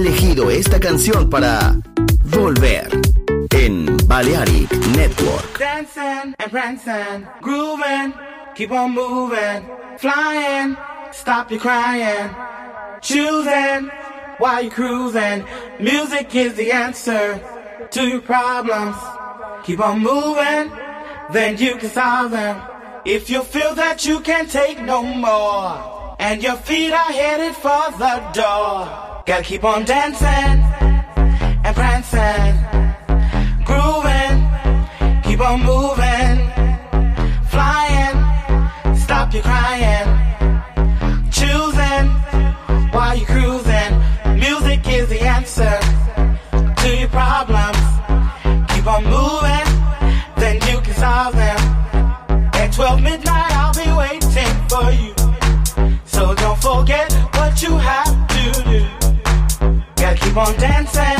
Elegido esta canción para volver en Balearic Network. Dancing and prancing, grooving, keep on moving, flying, stop your crying, choosing while you're cruising. Music is the answer to your problems. Keep on moving, then you can solve them. If you feel that you can't take no more and your feet are headed for the door. Gotta keep on dancing and prancing, grooving, keep on moving, flying, stop your crying, choosing while you're cruising. Music is the answer keep on dancing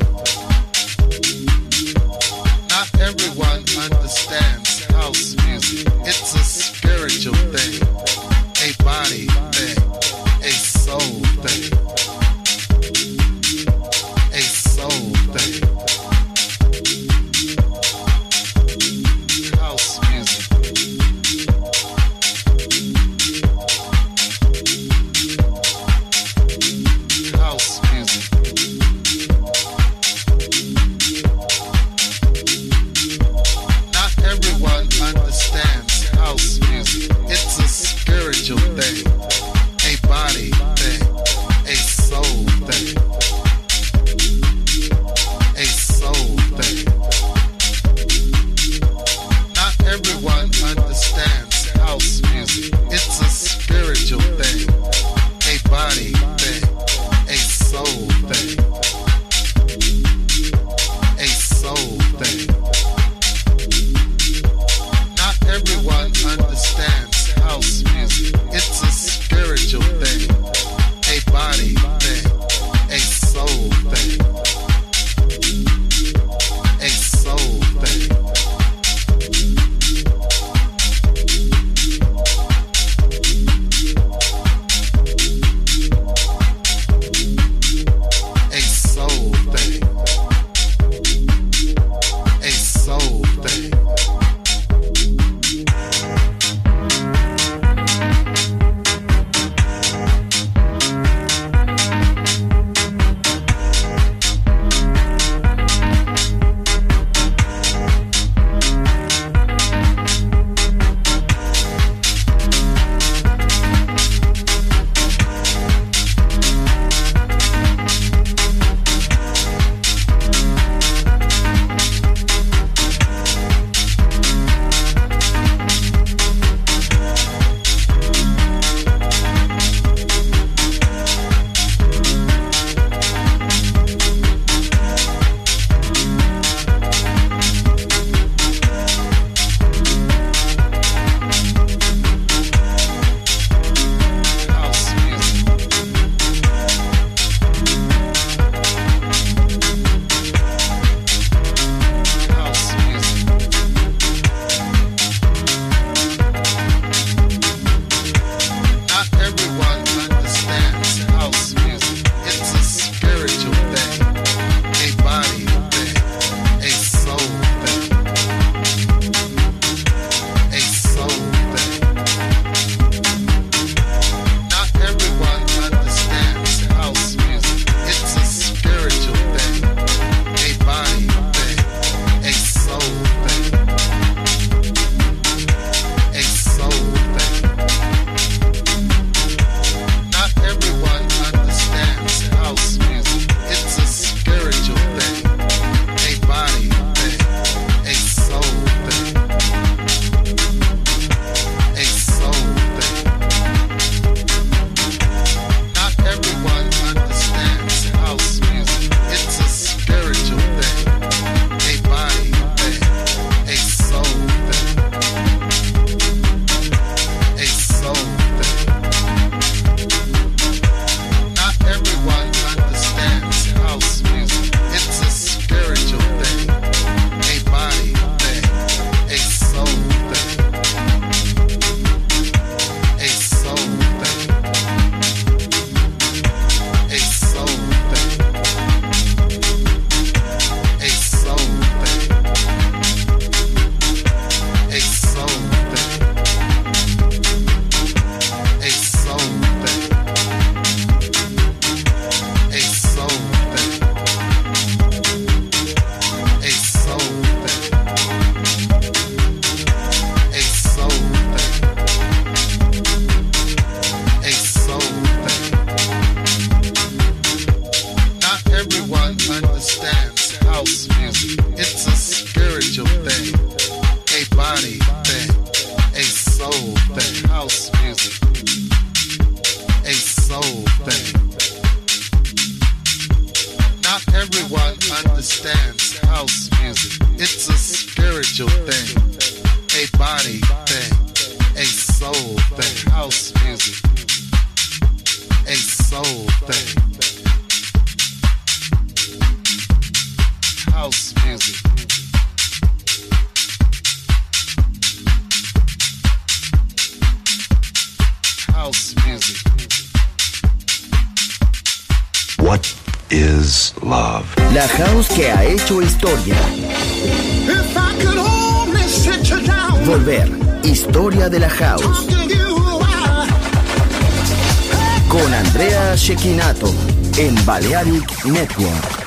Network.